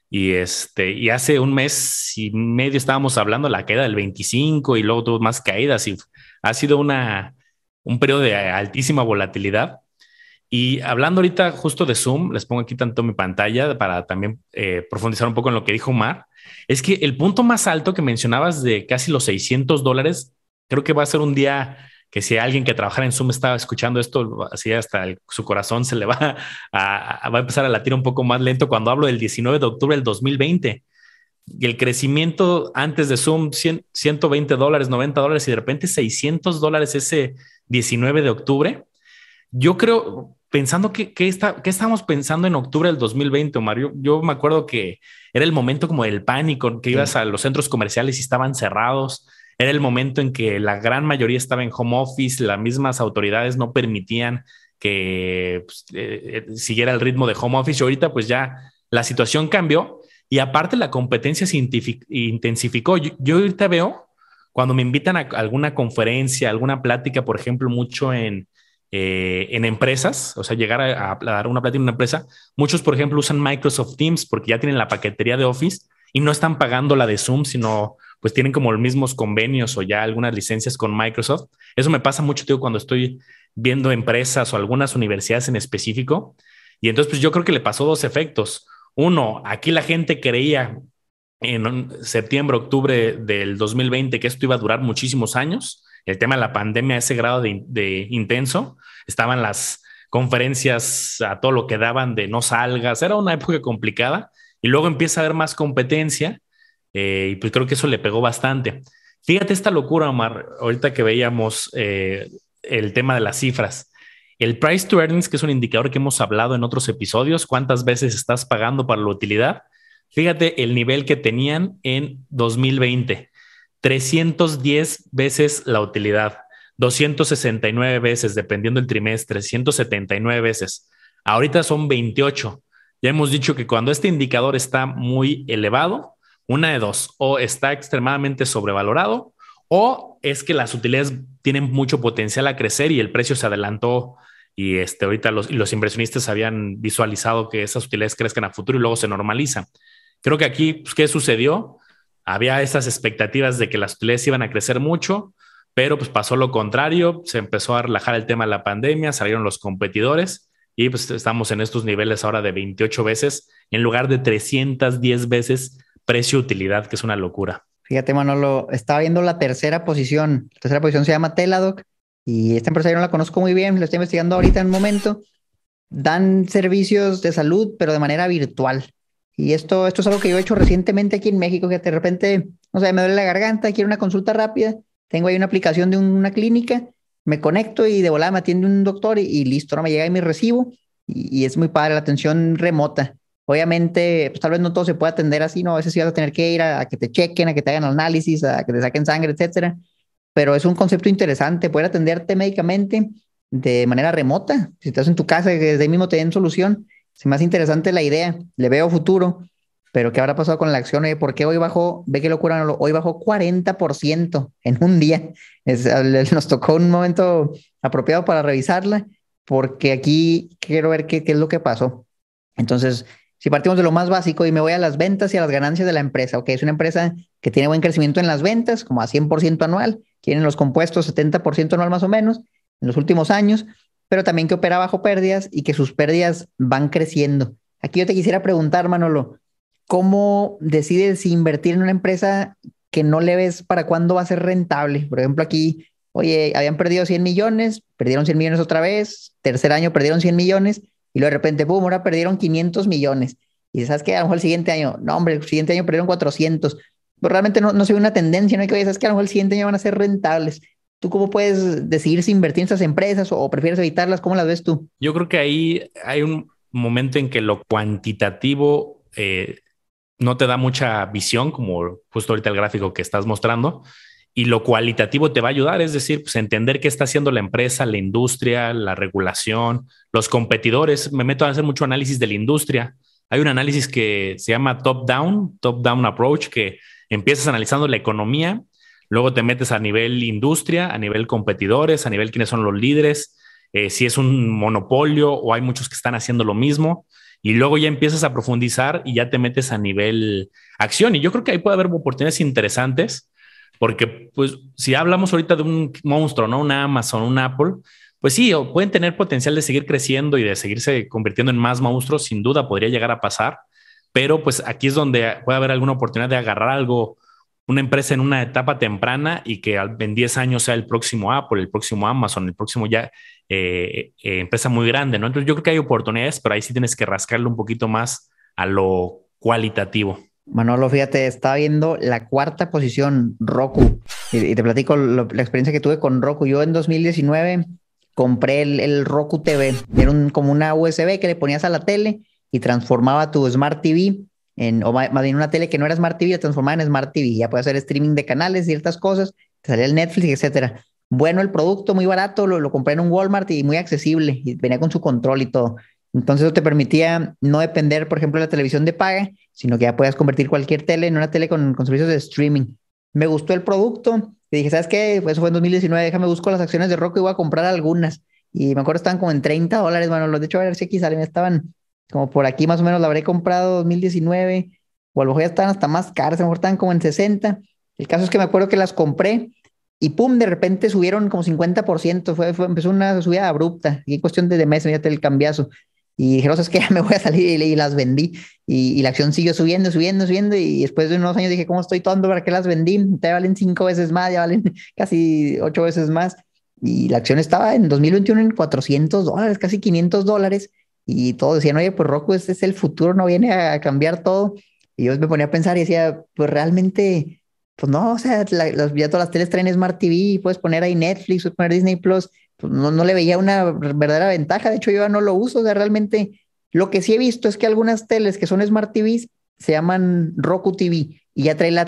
Y, este, y hace un mes y medio estábamos hablando de la queda del 25 y luego tuvo más caídas y ha sido una, un periodo de altísima volatilidad. Y hablando ahorita justo de Zoom, les pongo aquí tanto mi pantalla para también eh, profundizar un poco en lo que dijo Omar es que el punto más alto que mencionabas de casi los 600 dólares, creo que va a ser un día que si alguien que trabajara en Zoom estaba escuchando esto, así hasta su corazón se le va a, va a empezar a latir un poco más lento cuando hablo del 19 de octubre del 2020. Y el crecimiento antes de Zoom, 120 dólares, 90 dólares y de repente 600 dólares ese 19 de octubre. Yo creo, pensando que, que, está, que estábamos pensando en octubre del 2020, Mario. Yo, me acuerdo que era el momento como del pánico, que ibas a los centros comerciales y estaban cerrados. Era el momento en que la gran mayoría estaba en home office, las mismas autoridades no permitían que pues, eh, eh, siguiera el ritmo de home office. Y ahorita pues ya la situación cambió y aparte la competencia se intensificó. Yo, yo ahorita veo cuando me invitan a alguna conferencia, alguna plática, por ejemplo, mucho en, eh, en empresas, o sea, llegar a, dar una plática en una empresa, muchos, por ejemplo, usan Microsoft Teams porque ya tienen la paquetería de Office y no están pagando la de Zoom, sino pues tienen como los mismos convenios o ya algunas licencias con Microsoft. Eso me pasa mucho, tío, cuando estoy viendo empresas o algunas universidades en específico. Y entonces, pues yo creo que le pasó dos efectos. Uno, aquí la gente creía en septiembre, octubre del 2020 que esto iba a durar muchísimos años el tema de la pandemia ese grado de, intenso. Estaban las conferencias a todo lo que daban de no salgas. Era una época complicada y luego empieza a haber más competencia eh, y pues creo que eso le pegó bastante. Fíjate esta locura, Omar, ahorita que veíamos eh, el tema de las cifras. El price to earnings, que es un indicador que hemos hablado en otros episodios, cuántas veces estás pagando para la utilidad. Fíjate el nivel que tenían en 2020. 310 veces la utilidad, 269 veces, dependiendo del trimestre, 179 veces. Ahorita son 28. Ya hemos dicho que cuando este indicador está muy elevado, una de dos, o está extremadamente sobrevalorado, o es que las utilidades tienen mucho potencial a crecer y el precio se adelantó y este, ahorita los, los inversionistas habían visualizado que esas utilidades crezcan a futuro y luego se normalizan. Creo que aquí, pues, ¿qué sucedió? había esas expectativas de que las utilidades iban a crecer mucho, pero pues pasó lo contrario, se empezó a relajar el tema de la pandemia, salieron los competidores y pues estamos en estos niveles ahora de 28 veces en lugar de 310 veces precio-utilidad, que es una locura. Fíjate, Manolo, estaba viendo la tercera posición. La tercera posición se llama Teladoc y esta empresa yo no la conozco muy bien, la estoy investigando ahorita en un momento. Dan servicios de salud, pero de manera virtual. Y esto, esto es algo que yo he hecho recientemente aquí en México, que de repente, no sé, me duele la garganta, quiero una consulta rápida, tengo ahí una aplicación de una clínica, me conecto y de volada me atiende un doctor y, listo, no me llega ahí mi recibo y, es muy padre la atención remota. Obviamente, pues tal vez no todo se puede atender así, ¿no? A veces sí vas a tener que ir a, que te chequen, a que te hagan análisis, a que te saquen sangre, etcétera. Pero es un concepto interesante, poder atenderte médicamente de manera remota. Si estás en tu casa, que desde ahí mismo te den solución se hace interesante la idea, le veo futuro, pero ¿qué habrá pasado con la acción? ¿Por qué hoy bajó? Ve qué locura, hoy bajó 40% en un día. nos tocó un momento apropiado para revisarla, porque aquí quiero ver qué, qué es lo que pasó. Entonces, si partimos de lo más básico y me voy a las ventas y a las ganancias de la empresa, ok, es una empresa que tiene buen crecimiento en las ventas, como a 100% anual, tienen los compuestos 70% anual más o menos en los últimos años, pero también que opera bajo pérdidas y que sus pérdidas van creciendo. Aquí yo te quisiera preguntar, Manolo, ¿cómo decides invertir en una empresa que no le ves para cuándo va a ser rentable? Por ejemplo, aquí, oye, habían perdido 100 millones, perdieron 100 millones otra vez, tercer año perdieron 100 millones y luego de repente, pum, ahora perdieron 500 millones. Y sabes que a lo mejor el siguiente año, no, hombre, el siguiente año perdieron 400. Pero realmente no, no se ve una tendencia, no hay que, oye, sabes que a lo mejor el siguiente año van a ser rentables. ¿Tú cómo puedes decidir si invertir en esas empresas o prefieres evitarlas? ¿Cómo las ves tú? Yo creo que ahí hay un momento en que lo cuantitativo eh, no te da mucha visión, como justo ahorita el gráfico que estás mostrando, y lo cualitativo te va a ayudar, es decir, pues entender qué está haciendo la empresa, la industria, la regulación, los competidores. Me meto a hacer mucho análisis de la industria. Hay un análisis que se llama top-down, top-down approach, que empiezas analizando la economía, luego te metes a nivel industria, a nivel competidores, a nivel quiénes son los líderes, eh, si es un monopolio o hay muchos que están haciendo lo mismo. Y luego ya empiezas a profundizar y ya te metes a nivel acción. Y yo creo que ahí puede haber oportunidades interesantes porque, pues, si hablamos ahorita de un monstruo, ¿no? Una Amazon, un Apple, pues sí, pueden tener potencial de seguir creciendo y de seguirse convirtiendo en más monstruos, sin duda podría llegar a pasar, pero pues aquí es donde puede haber alguna oportunidad de agarrar algo, una empresa en una etapa temprana y que en 10 años sea el próximo Apple, el próximo Amazon, el próximo ya eh, eh, empresa muy grande, ¿no? Entonces yo creo que hay oportunidades, pero ahí sí tienes que rascarle un poquito más a lo cualitativo. Manolo, fíjate, estaba viendo la cuarta posición, Roku, y, te platico la experiencia que tuve con Roku. Yo en 2019 compré el, Roku TV, era un, como una USB que le ponías a la tele y transformaba tu Smart TV en, o más bien una tele que no era Smart TV, la transformaba en Smart TV. Ya puede hacer streaming de canales, ciertas cosas, te salía el Netflix, etcétera. Bueno el producto, muy barato, lo, lo compré en un Walmart y muy accesible, y venía con su control y todo. Entonces eso te permitía no depender, por ejemplo, de la televisión de paga, sino que ya puedas convertir cualquier tele en una tele con, servicios de streaming. Me gustó el producto y dije, ¿sabes qué? Pues eso fue en 2019, déjame busco las acciones de Roku y voy a comprar algunas. Y me acuerdo estaban como en 30 dólares, bueno, de hecho a ver si aquí salen, estaban como por aquí más o menos, la habré comprado 2019, o a lo mejor ya estaban hasta más caras, a lo mejor estaban como en 60. El caso es que me acuerdo que las compré y pum, de repente subieron como 50%, fue, fue empezó una subida abrupta, y en cuestión de, de meses, ya el cambiazo. Y dije, no, es que ya me voy a salir y, las vendí. Y, la acción siguió subiendo, subiendo, subiendo. Y después de unos años dije, ¿cómo estoy tonto? ¿Para qué las vendí? Te valen cinco veces más, ya valen casi ocho veces más. Y la acción estaba en 2021 en 400 dólares, casi 500 dólares. Y todos decían, oye, pues Roku, este es el futuro, no viene a cambiar todo. Y yo me ponía a pensar y decía, pues realmente, pues no, o sea, ya todas las teles traen Smart TV, puedes poner ahí Netflix, puedes poner Disney Plus no, no, le veía una verdadera ventaja. De hecho, yo ya no lo uso. O sea, realmente lo que sí he visto es que algunas teles que son Smart TVs se llaman Roku TV y ya trae la,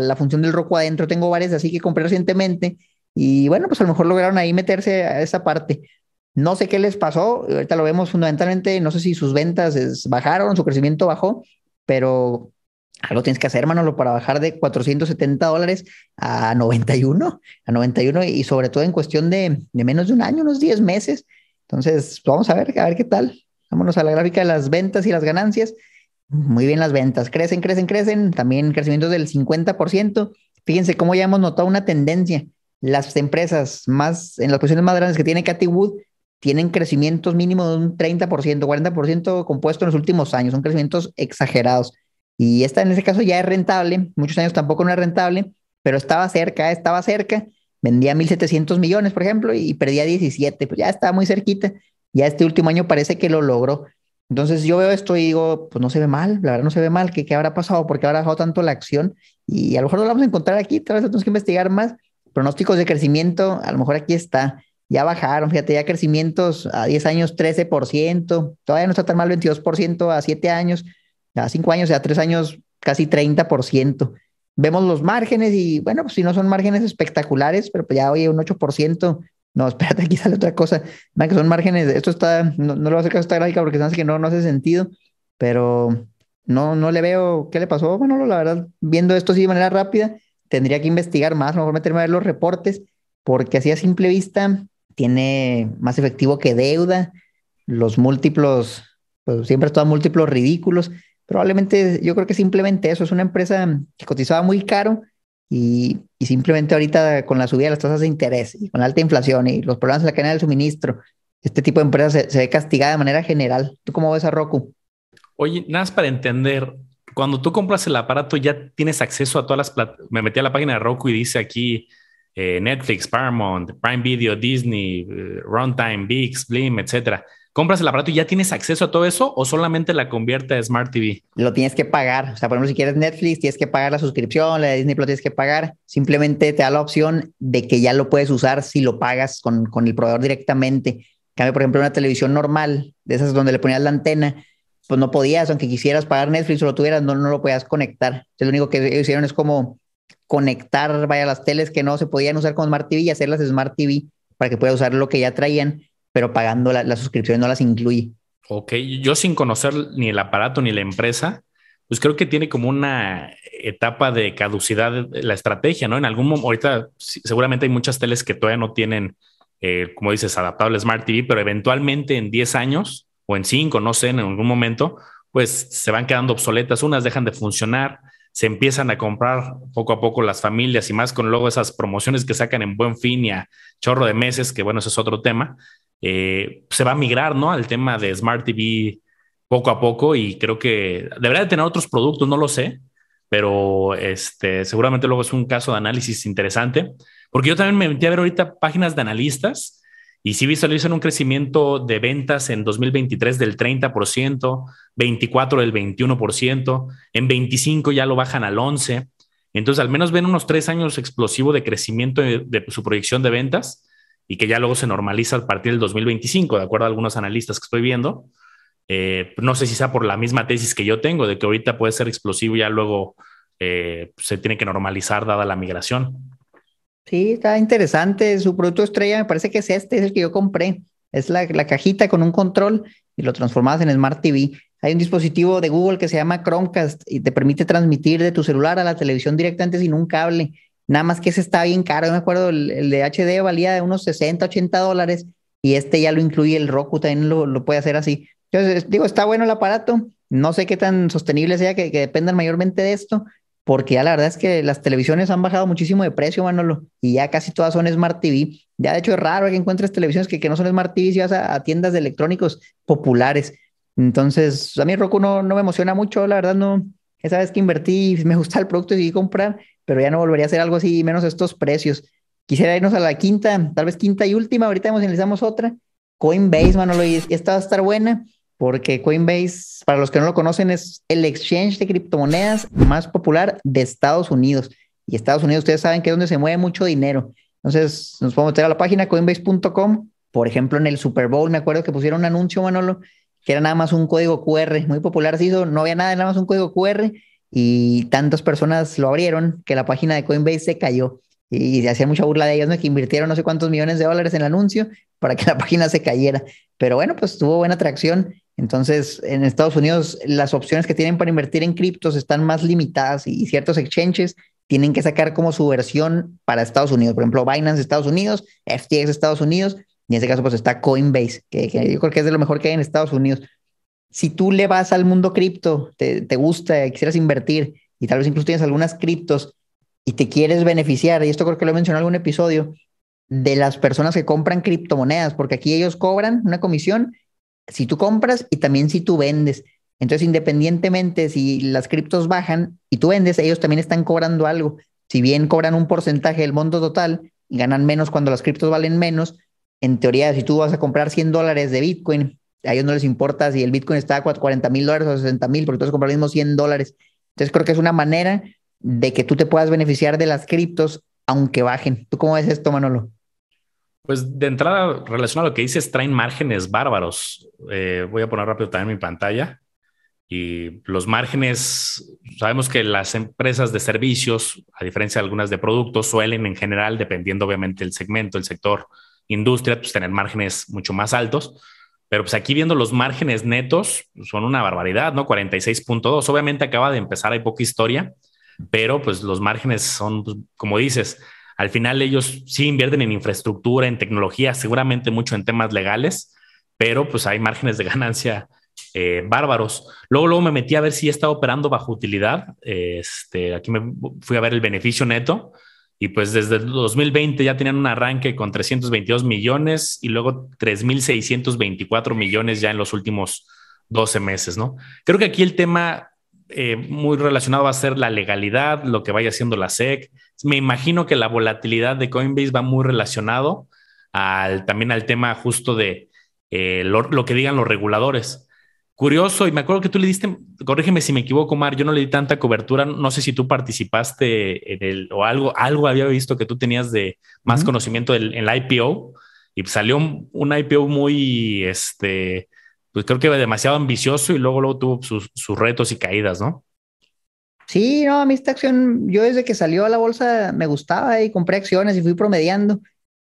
la, función del Roku adentro. Tengo varias así que compré recientemente y bueno, pues a lo mejor lograron ahí meterse a esa parte. No sé qué les pasó. Ahorita lo vemos fundamentalmente. No sé si sus ventas bajaron, su crecimiento bajó, pero algo tienes que hacer, Manolo, para bajar de 470 dólares a 91, a 91 y sobre todo en cuestión de, menos de un año, unos 10 meses. Entonces, vamos a ver, a ver qué tal. Vámonos a la gráfica de las ventas y las ganancias. Muy bien las ventas, crecen, crecen, crecen. También crecimiento del 50%. Fíjense cómo ya hemos notado una tendencia. Las empresas más, en las posiciones más grandes que tiene Cathy Wood, tienen crecimientos mínimos de un 30%, 40% compuesto en los últimos años. Son crecimientos exagerados. Y esta en ese caso ya es rentable, muchos años tampoco no es rentable, pero estaba cerca, estaba cerca, vendía 1.700 millones, por ejemplo, y perdía 17, pues ya estaba muy cerquita, ya este último año parece que lo logró. Entonces yo veo esto y digo, pues no se ve mal, la verdad no se ve mal, ¿qué, qué habrá pasado? ¿Por qué habrá bajado tanto la acción? Y a lo mejor lo vamos a encontrar aquí, tal vez tenemos que investigar más. Pronósticos de crecimiento, a lo mejor aquí está, ya bajaron, fíjate, ya crecimientos a 10 años 13%, todavía no está tan mal 22% a 7 años, a cinco años, a tres años, casi 30%. Vemos los márgenes y bueno, pues si no son márgenes espectaculares, pero pues ya oye, un 8%. No, espérate, aquí sale otra cosa. que son márgenes, esto está, no, no le voy a hacer caso esta gráfica porque sabes que no, no hace sentido, pero no, no le veo qué le pasó. Bueno, la verdad, viendo esto así de manera rápida, tendría que investigar más, lo mejor meterme a ver los reportes, porque así a simple vista tiene más efectivo que deuda, los múltiplos, pues siempre están múltiplos ridículos. Probablemente yo creo que simplemente eso, es una empresa que cotizaba muy caro y, simplemente ahorita con la subida de las tasas de interés y con la alta inflación y los problemas en la cadena del suministro, este tipo de empresas se, ve castigada de manera general. ¿Tú cómo ves a Roku? Oye, nada más para entender, cuando tú compras el aparato ya tienes acceso a todas las. Me metí a la página de Roku y dice aquí eh, Netflix, Paramount, Prime Video, Disney, eh, Runtime, VIX, Blim, etcétera compras el aparato y ya tienes acceso a todo eso o solamente la convierte a Smart TV? Lo tienes que pagar. O sea, por ejemplo, si quieres Netflix, tienes que pagar la suscripción, la de Disney Plus tienes que pagar. Simplemente te da la opción de que ya lo puedes usar si lo pagas con, con el proveedor directamente. Cambio, por ejemplo, una televisión normal, de esas donde le ponías la antena, pues no podías, aunque quisieras pagar Netflix o lo tuvieras, no, no lo podías conectar. Entonces, lo único que hicieron es como conectar, vaya, las teles que no se podían usar con Smart TV y hacerlas Smart TV para que pueda usar lo que ya traían, pero pagando la, la suscripción no las incluye. Ok, yo sin conocer ni el aparato ni la empresa, pues creo que tiene como una etapa de caducidad la estrategia, ¿no? En algún momento, ahorita seguramente hay muchas teles que todavía no tienen, eh, como dices, adaptable Smart TV, pero eventualmente en 10 años o en 5, no sé, en algún momento, pues se van quedando obsoletas, unas dejan de funcionar, se empiezan a comprar poco a poco las familias y más con luego esas promociones que sacan en buen fin y a chorro de meses, que bueno, ese es otro tema, eh, se va a migrar, ¿no? Al tema de Smart TV poco a poco y creo que debería de tener otros productos, no lo sé, pero este, seguramente luego es un caso de análisis interesante, porque yo también me metí a ver ahorita páginas de analistas y sí visualizan un crecimiento de ventas en 2023 del 30%, 24 del 21%, en 25 ya lo bajan al 11%. Entonces, al menos ven unos tres años explosivo de crecimiento de, su proyección de ventas y que ya luego se normaliza a partir del 2025, de acuerdo a algunos analistas que estoy viendo. Eh, no sé si sea por la misma tesis que yo tengo, de que ahorita puede ser explosivo y ya luego eh, se tiene que normalizar dada la migración. Sí, está interesante. Su producto estrella me parece que es este, es el que yo compré. Es la, cajita con un control y lo transformas en Smart TV. Hay un dispositivo de Google que se llama Chromecast y te permite transmitir de tu celular a la televisión directamente sin un cable. Nada más que ese está bien caro. Yo me acuerdo, el, de HD valía de unos 60, 80 dólares y este ya lo incluye el Roku, también lo, puede hacer así. Entonces, digo, está bueno el aparato. No sé qué tan sostenible sea que dependan mayormente de esto, porque ya la verdad es que las televisiones han bajado muchísimo de precio, Manolo, y ya casi todas son Smart TV. Ya de hecho es raro que encuentres televisiones que, no son Smart TV si vas a, tiendas de electrónicos populares. Entonces, a mí Roku no, me emociona mucho, la verdad no. Esa vez que invertí, me gusta el producto y decidí comprar, pero ya no volvería a hacer algo así, menos estos precios. Quisiera irnos a la quinta, tal vez quinta y última, ahorita emocionalizamos otra. Coinbase, Manolo, y esta va a estar buena porque Coinbase, para los que no lo conocen, es el exchange de criptomonedas más popular de Estados Unidos. Y Estados Unidos, ustedes saben que es donde se mueve mucho dinero. Entonces, nos podemos meter a la página coinbase.com. Por ejemplo, en el Super Bowl, me acuerdo que pusieron un anuncio, Manolo, que era nada más un código QR, muy popular, se hizo, no había nada, nada más un código QR, y tantas personas lo abrieron que la página de Coinbase se cayó. Y hacía mucha burla de ellos, ¿no? Que invirtieron no sé cuántos millones de dólares en el anuncio para que la página se cayera. Pero bueno, pues tuvo buena atracción entonces, en Estados Unidos, las opciones que tienen para invertir en criptos están más limitadas y ciertos exchanges tienen que sacar como su versión para Estados Unidos. Por ejemplo, Binance Estados Unidos, FTX Estados Unidos, y en este caso, pues está Coinbase, que, que yo creo que es de lo mejor que hay en Estados Unidos. Si tú le vas al mundo cripto, te, te gusta, quisieras invertir y tal vez incluso tienes algunas criptos y te quieres beneficiar, y esto creo que lo he mencionado en algún episodio, de las personas que compran criptomonedas, porque aquí ellos cobran una comisión si tú compras y también si tú vendes. Entonces, independientemente si las criptos bajan y tú vendes, ellos también están cobrando algo. Si bien cobran un porcentaje del monto total y ganan menos cuando las criptos valen menos, en teoría, si tú vas a comprar 100 dólares de Bitcoin, a ellos no les importa si el Bitcoin está a 40 mil dólares o 60 mil, porque tú vas a comprar los mismos 100 dólares. Entonces, creo que es una manera de que tú te puedas beneficiar de las criptos aunque bajen. ¿Tú cómo ves esto, Manolo? Pues de entrada, relacionado a lo que dices, traen márgenes bárbaros. Eh, voy a poner rápido también mi pantalla. Y los márgenes, sabemos que las empresas de servicios, a diferencia de algunas de productos, suelen en general, dependiendo obviamente del segmento, el sector, industria, pues tener márgenes mucho más altos. Pero pues aquí viendo los márgenes netos, son una barbaridad, ¿no? 46.2. Obviamente acaba de empezar, hay poca historia, pero pues los márgenes son, pues, como dices, al final ellos sí invierten en infraestructura, en tecnología, seguramente mucho en temas legales, pero pues hay márgenes de ganancia eh, bárbaros. Luego, luego me metí a ver si está operando bajo utilidad. Este, aquí me fui a ver el beneficio neto y pues desde el 2020 ya tenían un arranque con 322 millones y luego 3.624 millones ya en los últimos 12 meses, ¿no? Creo que aquí el tema eh, muy relacionado va a ser la legalidad, lo que vaya haciendo la SEC. Me imagino que la volatilidad de Coinbase va muy relacionado al, también al tema justo de eh, lo, lo, que digan los reguladores. Curioso, y me acuerdo que tú le diste, corrígeme si me equivoco, Mar, yo no le di tanta cobertura, no sé si tú participaste en el, o algo, algo había visto que tú tenías de más uh -huh. conocimiento del, en la IPO, y salió un, un IPO muy, este, pues creo que demasiado ambicioso y luego, luego tuvo sus, retos y caídas, ¿no? Sí, no, a mí esta acción, yo desde que salió a la bolsa me gustaba y compré acciones y fui promediando.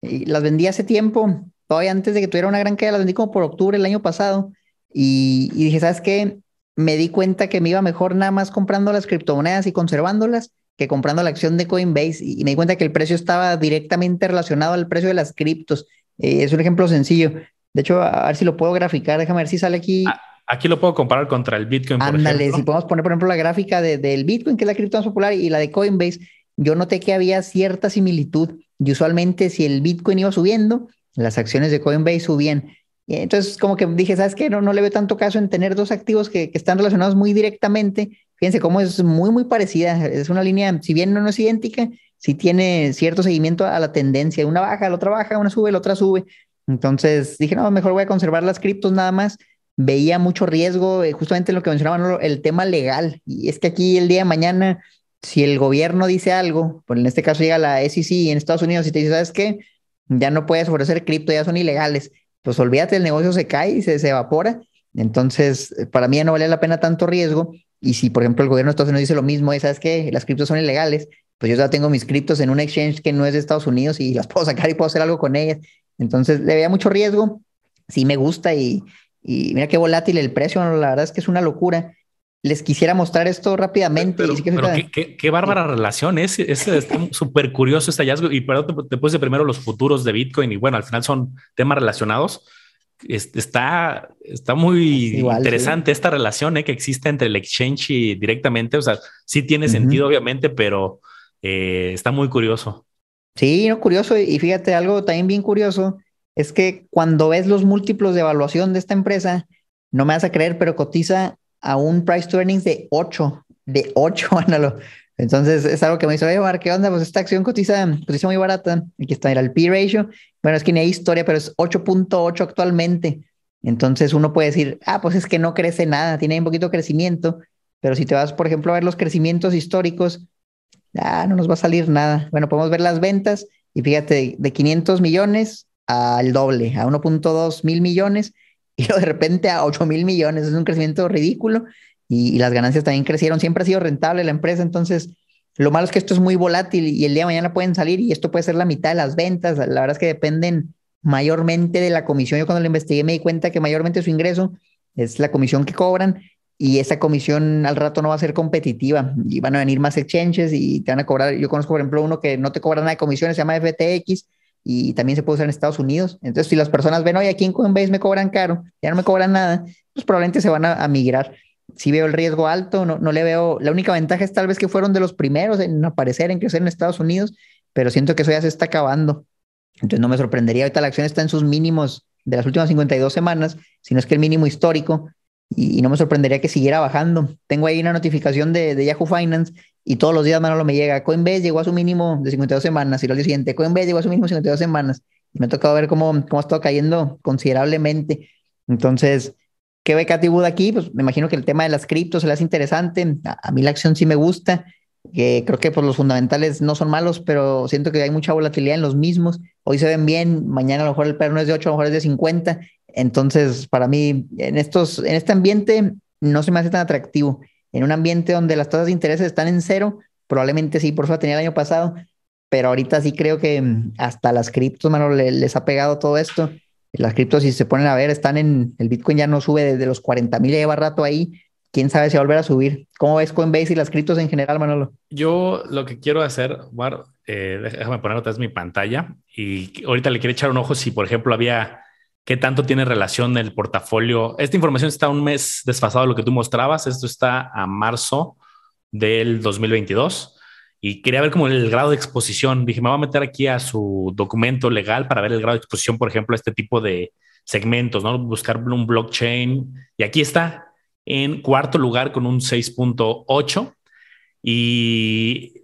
Las vendí hace tiempo, todavía antes de que tuviera una gran caída, las vendí como por octubre el año pasado. Y, y dije, ¿sabes qué? Me di cuenta que me iba mejor nada más comprando las criptomonedas y conservándolas que comprando la acción de Coinbase. Y, me di cuenta que el precio estaba directamente relacionado al precio de las criptos. Eh, es un ejemplo sencillo. De hecho, a ver si lo puedo graficar. Déjame ver si sale aquí. Ah, aquí lo puedo comparar contra el Bitcoin. Ándale, si podemos poner, por ejemplo, la gráfica del Bitcoin, que es la cripto más popular, y la de Coinbase, yo noté que había cierta similitud. Y usualmente, si el Bitcoin iba subiendo, las acciones de Coinbase subían. Entonces, como que dije, ¿sabes qué? No, no le veo tanto caso en tener dos activos que, que están relacionados muy directamente. Fíjense cómo es muy, muy parecida. Es una línea, si bien no es idéntica, sí tiene cierto seguimiento a la tendencia. Una baja, la otra baja, una sube, la otra sube. Entonces dije, no, mejor voy a conservar las criptos nada más. Veía mucho riesgo, eh, justamente en lo que mencionaban, el tema legal. Y es que aquí el día de mañana, si el gobierno dice algo, pues en este caso llega la SEC en Estados Unidos y te dice, ¿sabes qué? Ya no puedes ofrecer cripto, ya son ilegales. Pues olvídate, el negocio se cae y se, se evapora. Entonces, para mí ya no vale la pena tanto riesgo. Y si, por ejemplo, el gobierno de Estados Unidos dice lo mismo, ¿sabes qué? Las criptos son ilegales, pues yo ya tengo mis criptos en un exchange que no es de Estados Unidos y las puedo sacar y puedo hacer algo con ellas. Entonces, le veía mucho riesgo, sí me gusta y, y mira qué volátil el precio, la verdad es que es una locura. Les quisiera mostrar esto rápidamente. Pero, qué, bárbara relación es, es súper curioso este hallazgo y perdón, te, puse primero los futuros de Bitcoin y bueno, al final son temas relacionados. Está, está muy interesante esta relación ¿eh? que existe entre el exchange y directamente. O sea, sí tiene sentido, obviamente, pero eh, está muy curioso. Sí, no, curioso. Y fíjate, algo también bien curioso es que cuando ves los múltiplos de evaluación de esta empresa, no me vas a creer, pero cotiza a un price to earnings de 8, de 8, ándalo. Entonces es algo que me dice, oye, Mar, ¿qué onda? Pues esta acción cotiza, cotiza muy barata. Aquí está, el P ratio. Bueno, es que ni hay historia, pero es 8.8 actualmente. Entonces uno puede decir, ah, pues es que no crece nada, tiene un poquito de crecimiento. Pero si te vas, por ejemplo, a ver los crecimientos históricos, ah, no nos va a salir nada. Bueno, podemos ver las ventas y fíjate, de 500 millones al doble, a 1.2 mil millones y de repente a 8 mil millones. Es un crecimiento ridículo y, las ganancias también crecieron. Siempre ha sido rentable la empresa, entonces lo malo es que esto es muy volátil y el día de mañana pueden salir y esto puede ser la mitad de las ventas. La verdad es que dependen mayormente de la comisión. Yo cuando lo investigué me di cuenta que mayormente su ingreso es la comisión que cobran y esa comisión al rato no va a ser competitiva y van a venir más exchanges y te van a cobrar. Yo conozco, por ejemplo, uno que no te cobra nada de comisiones, se llama FTX y también se puede usar en Estados Unidos. Entonces, si las personas ven, oye, aquí en Coinbase me cobran caro, ya no me cobran nada, pues probablemente se van a, migrar. Si veo el riesgo alto, no, no le veo. La única ventaja es tal vez que fueron de los primeros en aparecer, en crecer en Estados Unidos, pero siento que eso ya se está acabando. Entonces, no me sorprendería. Ahorita la acción está en sus mínimos de las últimas 52 semanas, si no es que el mínimo histórico y, no me sorprendería que siguiera bajando. Tengo ahí una notificación de, Yahoo Finance y todos los días Manolo me llega, Coinbase llegó a su mínimo de 52 semanas y lo siguiente, Coinbase llegó a su mínimo de 52 semanas y me ha tocado ver cómo, cómo ha estado cayendo considerablemente. Entonces, ¿qué ve Katy Wood aquí? Pues me imagino que el tema de las criptos se le hace interesante. A, mí la acción sí me gusta. Que creo que pues, los fundamentales no son malos, pero siento que hay mucha volatilidad en los mismos. Hoy se ven bien, mañana a lo mejor el perro no es de 8, a lo mejor es de 50 entonces, para mí, en, estos, en este ambiente no se me hace tan atractivo. En un ambiente donde las tasas de interés están en cero, probablemente sí, por eso la tenía el año pasado, pero ahorita sí creo que mm, hasta las criptos, mano, les, ha pegado todo esto. Las criptos, si se ponen a ver, están en, el Bitcoin ya no sube desde los 40 mil, lleva rato ahí. Quién sabe si va a volver a subir. ¿Cómo ves Coinbase y las criptos en general, Manolo? Yo lo que quiero hacer, War, eh, déjame poner otra vez mi pantalla y ahorita le quiero echar un ojo si, por ejemplo, había qué tanto tiene relación el portafolio. Esta información está un mes desfasado de lo que tú mostrabas. Esto está a marzo del 2022 y quería ver como el grado de exposición. Dije, me voy a meter aquí a su documento legal para ver el grado de exposición, por ejemplo, a este tipo de segmentos, ¿no? Buscar un blockchain. Y aquí está en cuarto lugar con un 6.8. Y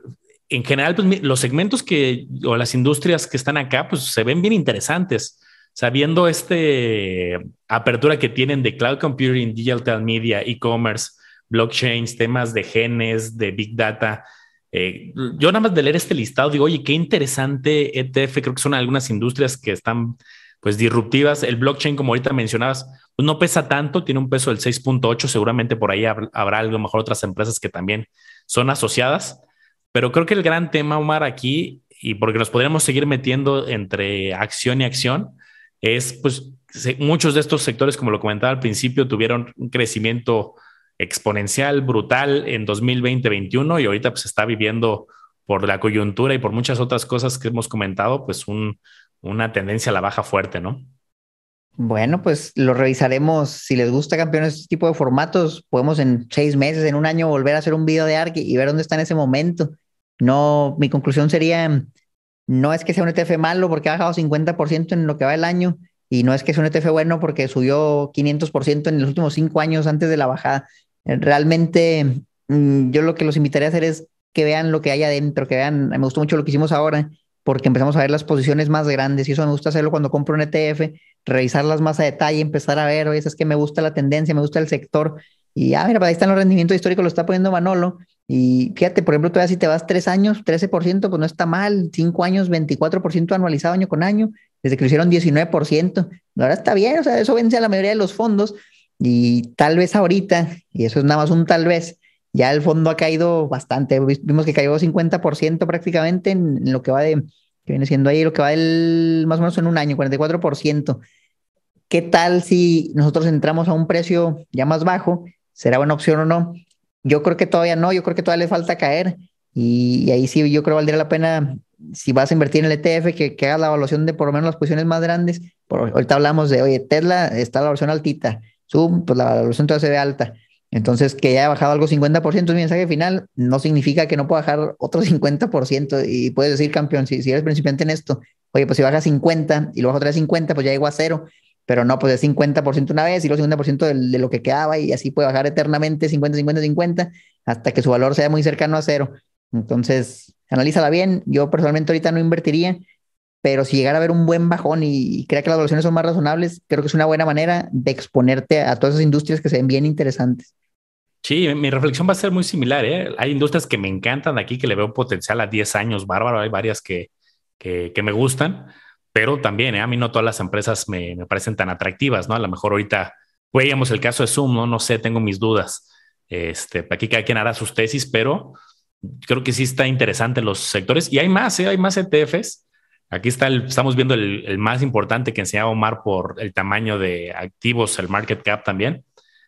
en general, pues los segmentos que, o las industrias que están acá, pues se ven bien interesantes sabiendo este apertura que tienen de cloud computing, digital media, e-commerce, blockchains, temas de genes, de big data. Eh, yo nada más de leer este listado digo, oye, qué interesante ETF, creo que son algunas industrias que están pues disruptivas. El blockchain, como ahorita mencionabas, pues no pesa tanto, tiene un peso del 6.8, seguramente por ahí habrá algo mejor otras empresas que también son asociadas, pero creo que el gran tema, Omar, aquí, y porque nos podríamos seguir metiendo entre acción y acción, es pues muchos de estos sectores, como lo comentaba al principio, tuvieron un crecimiento exponencial, brutal en 2020-21 y ahorita pues está viviendo por la coyuntura y por muchas otras cosas que hemos comentado, pues una tendencia a la baja fuerte, ¿no? Bueno, pues lo revisaremos. Si les gusta campeones este tipo de formatos, podemos en seis meses, en un año, volver a hacer un video de ARC y ver dónde está en ese momento. No, mi conclusión sería, no es que sea un ETF malo porque ha bajado 50% en lo que va el año y no es que sea un ETF bueno porque subió 500% en los últimos cinco años antes de la bajada. Realmente, mm, yo lo que los invitaría a hacer es que vean lo que hay adentro, que vean, me gustó mucho lo que hicimos ahora porque empezamos a ver las posiciones más grandes y eso me gusta hacerlo cuando compro un ETF, revisarlas más a detalle, empezar a ver, oye, es que me gusta la tendencia, me gusta el sector y ah, mira, ahí están los rendimientos históricos, lo está poniendo Manolo y fíjate, por ejemplo, todavía si te vas tres años, 13%, pues no está mal, cinco años, 24% anualizado año con año, desde que lo hicieron 19%, ahora está bien, o sea, eso vence a la mayoría de los fondos y tal vez ahorita, y eso es nada más un tal vez, ya el fondo ha caído bastante. Vimos que cayó 50% prácticamente en, lo que va de, que viene siendo ahí lo que va del, más o menos en un año, 44%. ¿Qué tal si nosotros entramos a un precio ya más bajo? ¿Será buena opción o no? Yo creo que todavía no, yo creo que todavía le falta caer. Y, ahí sí, yo creo que valdría la pena, si vas a invertir en el ETF, que, que hagas la evaluación de por lo menos las posiciones más grandes. Por, ahorita hablamos de, oye, Tesla está la evaluación altita, Zoom, pues la evaluación todavía se ve alta. Entonces, que haya bajado algo 50% mi mensaje final, no significa que no pueda bajar otro 50% y puedes decir, campeón, si, si eres principiante en esto, oye, pues si baja 50 y luego otra vez 50, pues ya llegó a cero, pero no, pues es 50% una vez y luego 50% de, de lo que quedaba y así puede bajar eternamente 50, 50, 50 hasta que su valor sea muy cercano a cero. Entonces, analízala bien. Yo personalmente ahorita no invertiría, pero si llegara a haber un buen bajón y, crea que las evaluaciones son más razonables, creo que es una buena manera de exponerte a todas esas industrias que se ven bien interesantes. Sí, mi reflexión va a ser muy similar. ¿eh? Hay industrias que me encantan aquí, que le veo potencial a 10 años, bárbaro. Hay varias que, que, me gustan, pero también ¿eh? a mí no todas las empresas me, me, parecen tan atractivas, ¿no? A lo mejor ahorita veíamos el caso de Zoom, ¿no? No sé, tengo mis dudas. Este, aquí cada quien hará sus tesis, pero creo que sí está interesante los sectores y hay más, ¿eh? hay más ETFs Aquí está el, estamos viendo el, más importante que enseñaba Omar por el tamaño de activos, el market cap también,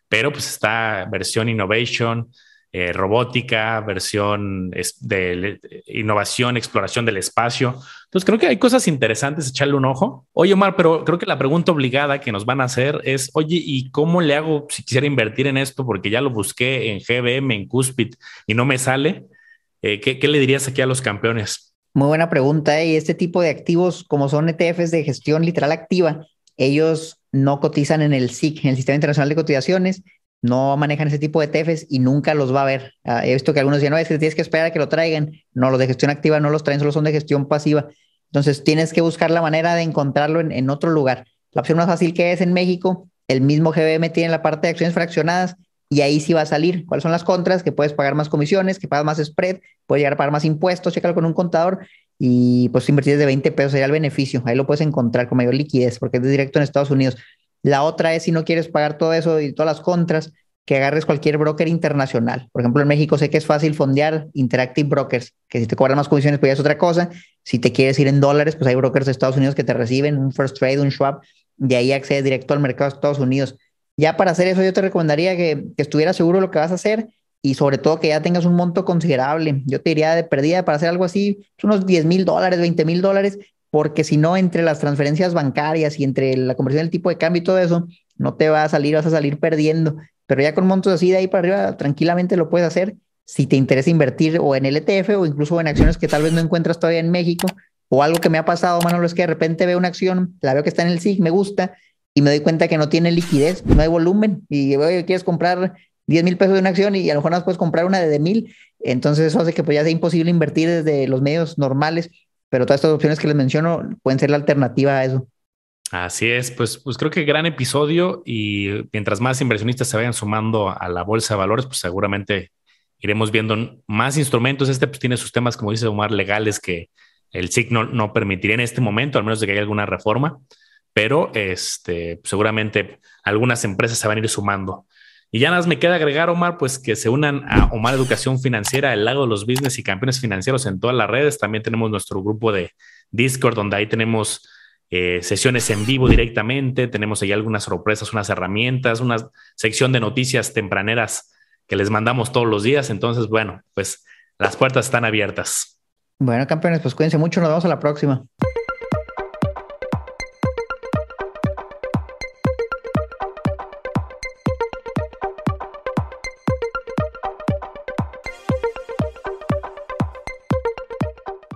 pero pues está versión innovation, eh, robótica, versión de innovación, exploración del espacio. Entonces creo que hay cosas interesantes, echarle un ojo. Oye Omar, pero creo que la pregunta obligada que nos van a hacer es, oye, ¿y cómo le hago si quisiera invertir en esto? Porque ya lo busqué en GBM, en Cuspid y no me sale. Eh, ¿qué, ¿Qué le dirías aquí a los campeones? Muy buena pregunta. ¿eh? Y este tipo de activos, como son ETFs de gestión literal activa, ellos no cotizan en el SIC, en el Sistema Internacional de Cotizaciones, no manejan ese tipo de ETFs y nunca los va a ver. Ah, he visto que algunos dicen, no, es que tienes que esperar a que lo traigan. No, los de gestión activa no los traen, solo son de gestión pasiva. Entonces tienes que buscar la manera de encontrarlo en, otro lugar. La opción más fácil que es en México, el mismo GBM tiene la parte de acciones fraccionadas y ahí sí va a salir cuáles son las contras, que puedes pagar más comisiones, que pagas más spread, puedes llegar a pagar más impuestos, chécalo con un contador y pues invertir desde 20 pesos sería el beneficio. Ahí lo puedes encontrar con mayor liquidez porque es directo en Estados Unidos. La otra es si no quieres pagar todo eso y todas las contras, que agarres cualquier broker internacional. Por ejemplo, en México sé que es fácil fondear Interactive Brokers, que si te cobran más comisiones, pues ya es otra cosa. Si te quieres ir en dólares, pues hay brokers de Estados Unidos que te reciben, un First Trade, un Schwab, de ahí accedes directo al mercado de Estados Unidos. Ya para hacer eso, yo te recomendaría que, que estuvieras seguro de lo que vas a hacer y sobre todo que ya tengas un monto considerable. Yo te diría de perdida para hacer algo así, pues unos 10 mil dólares, 20 mil dólares, porque si no, entre las transferencias bancarias y entre la conversión del tipo de cambio y todo eso, no te va a salir, vas a salir perdiendo. Pero ya con montos así de ahí para arriba, tranquilamente lo puedes hacer si te interesa invertir o en el ETF o incluso en acciones que tal vez no encuentras todavía en México. O algo que me ha pasado, Manolo, es que de repente veo una acción, la veo que está en el SIG, me gusta, y me doy cuenta que no tiene liquidez, no hay volumen y oye, quieres comprar 10 mil pesos de una acción y a lo mejor no puedes comprar una de, mil, entonces eso hace que pues ya sea imposible invertir desde los medios normales, pero todas estas opciones que les menciono pueden ser la alternativa a eso. Así es, pues, pues creo que gran episodio y mientras más inversionistas se vayan sumando a la bolsa de valores, pues seguramente iremos viendo más instrumentos. Este pues tiene sus temas, como dice Omar, legales que el SIC no, no permitiría en este momento, al menos de que haya alguna reforma pero este, seguramente algunas empresas se van a ir sumando. Y ya nada más me queda agregar, Omar, pues que se unan a Omar Educación Financiera, el lago de los business y campeones financieros en todas las redes. También tenemos nuestro grupo de Discord, donde ahí tenemos eh, sesiones en vivo directamente. Tenemos ahí algunas sorpresas, unas herramientas, una sección de noticias tempraneras que les mandamos todos los días. Entonces, bueno, pues las puertas están abiertas. Bueno, campeones, pues cuídense mucho. Nos vemos a la próxima.